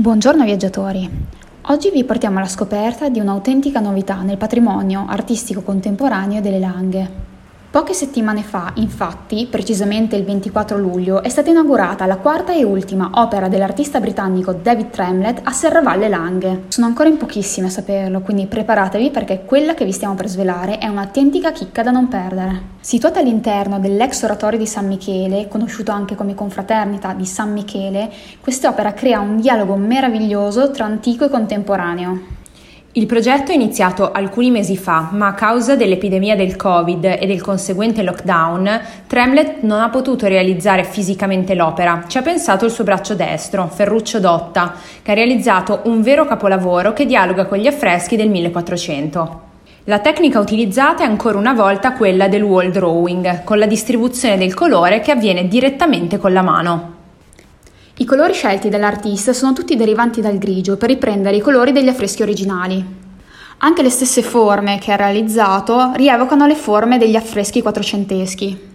Buongiorno viaggiatori. Oggi vi portiamo alla scoperta di un'autentica novità nel patrimonio artistico contemporaneo delle Langhe. Poche settimane fa, infatti, precisamente il 24 luglio, è stata inaugurata la quarta e ultima opera dell'artista britannico David Tremlett a Serravalle Langhe. Sono ancora in pochissime a saperlo, quindi preparatevi perché quella che vi stiamo per svelare è un'autentica chicca da non perdere. Situata all'interno dell'ex oratorio di San Michele, conosciuto anche come confraternita di San Michele, quest'opera crea un dialogo meraviglioso tra antico e contemporaneo. Il progetto è iniziato alcuni mesi fa, ma a causa dell'epidemia del Covid e del conseguente lockdown, Tremlet non ha potuto realizzare fisicamente l'opera. Ci ha pensato il suo braccio destro, Ferruccio Dotta, che ha realizzato un vero capolavoro che dialoga con gli affreschi del 1400. La tecnica utilizzata è ancora una volta quella del wall drawing, con la distribuzione del colore che avviene direttamente con la mano. I colori scelti dall'artista sono tutti derivanti dal grigio per riprendere i colori degli affreschi originali. Anche le stesse forme che ha realizzato rievocano le forme degli affreschi quattrocenteschi.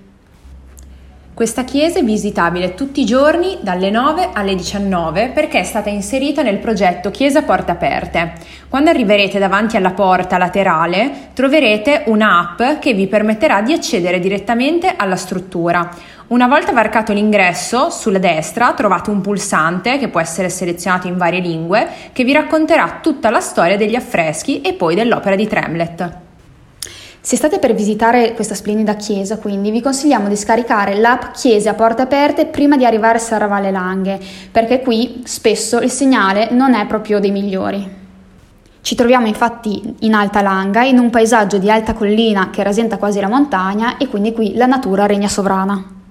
Questa chiesa è visitabile tutti i giorni dalle 9 alle 19 perché è stata inserita nel progetto Chiesa Porte Aperte. Quando arriverete davanti alla porta laterale troverete un'app che vi permetterà di accedere direttamente alla struttura. Una volta varcato l'ingresso, sulla destra trovate un pulsante che può essere selezionato in varie lingue che vi racconterà tutta la storia degli affreschi e poi dell'opera di Tremlet. Se state per visitare questa splendida chiesa, quindi vi consigliamo di scaricare l'app Chiese a porte aperte prima di arrivare a Serravalle Langhe, perché qui spesso il segnale non è proprio dei migliori. Ci troviamo infatti in Alta Langa, in un paesaggio di alta collina che rasenta quasi la montagna e quindi qui la natura regna sovrana.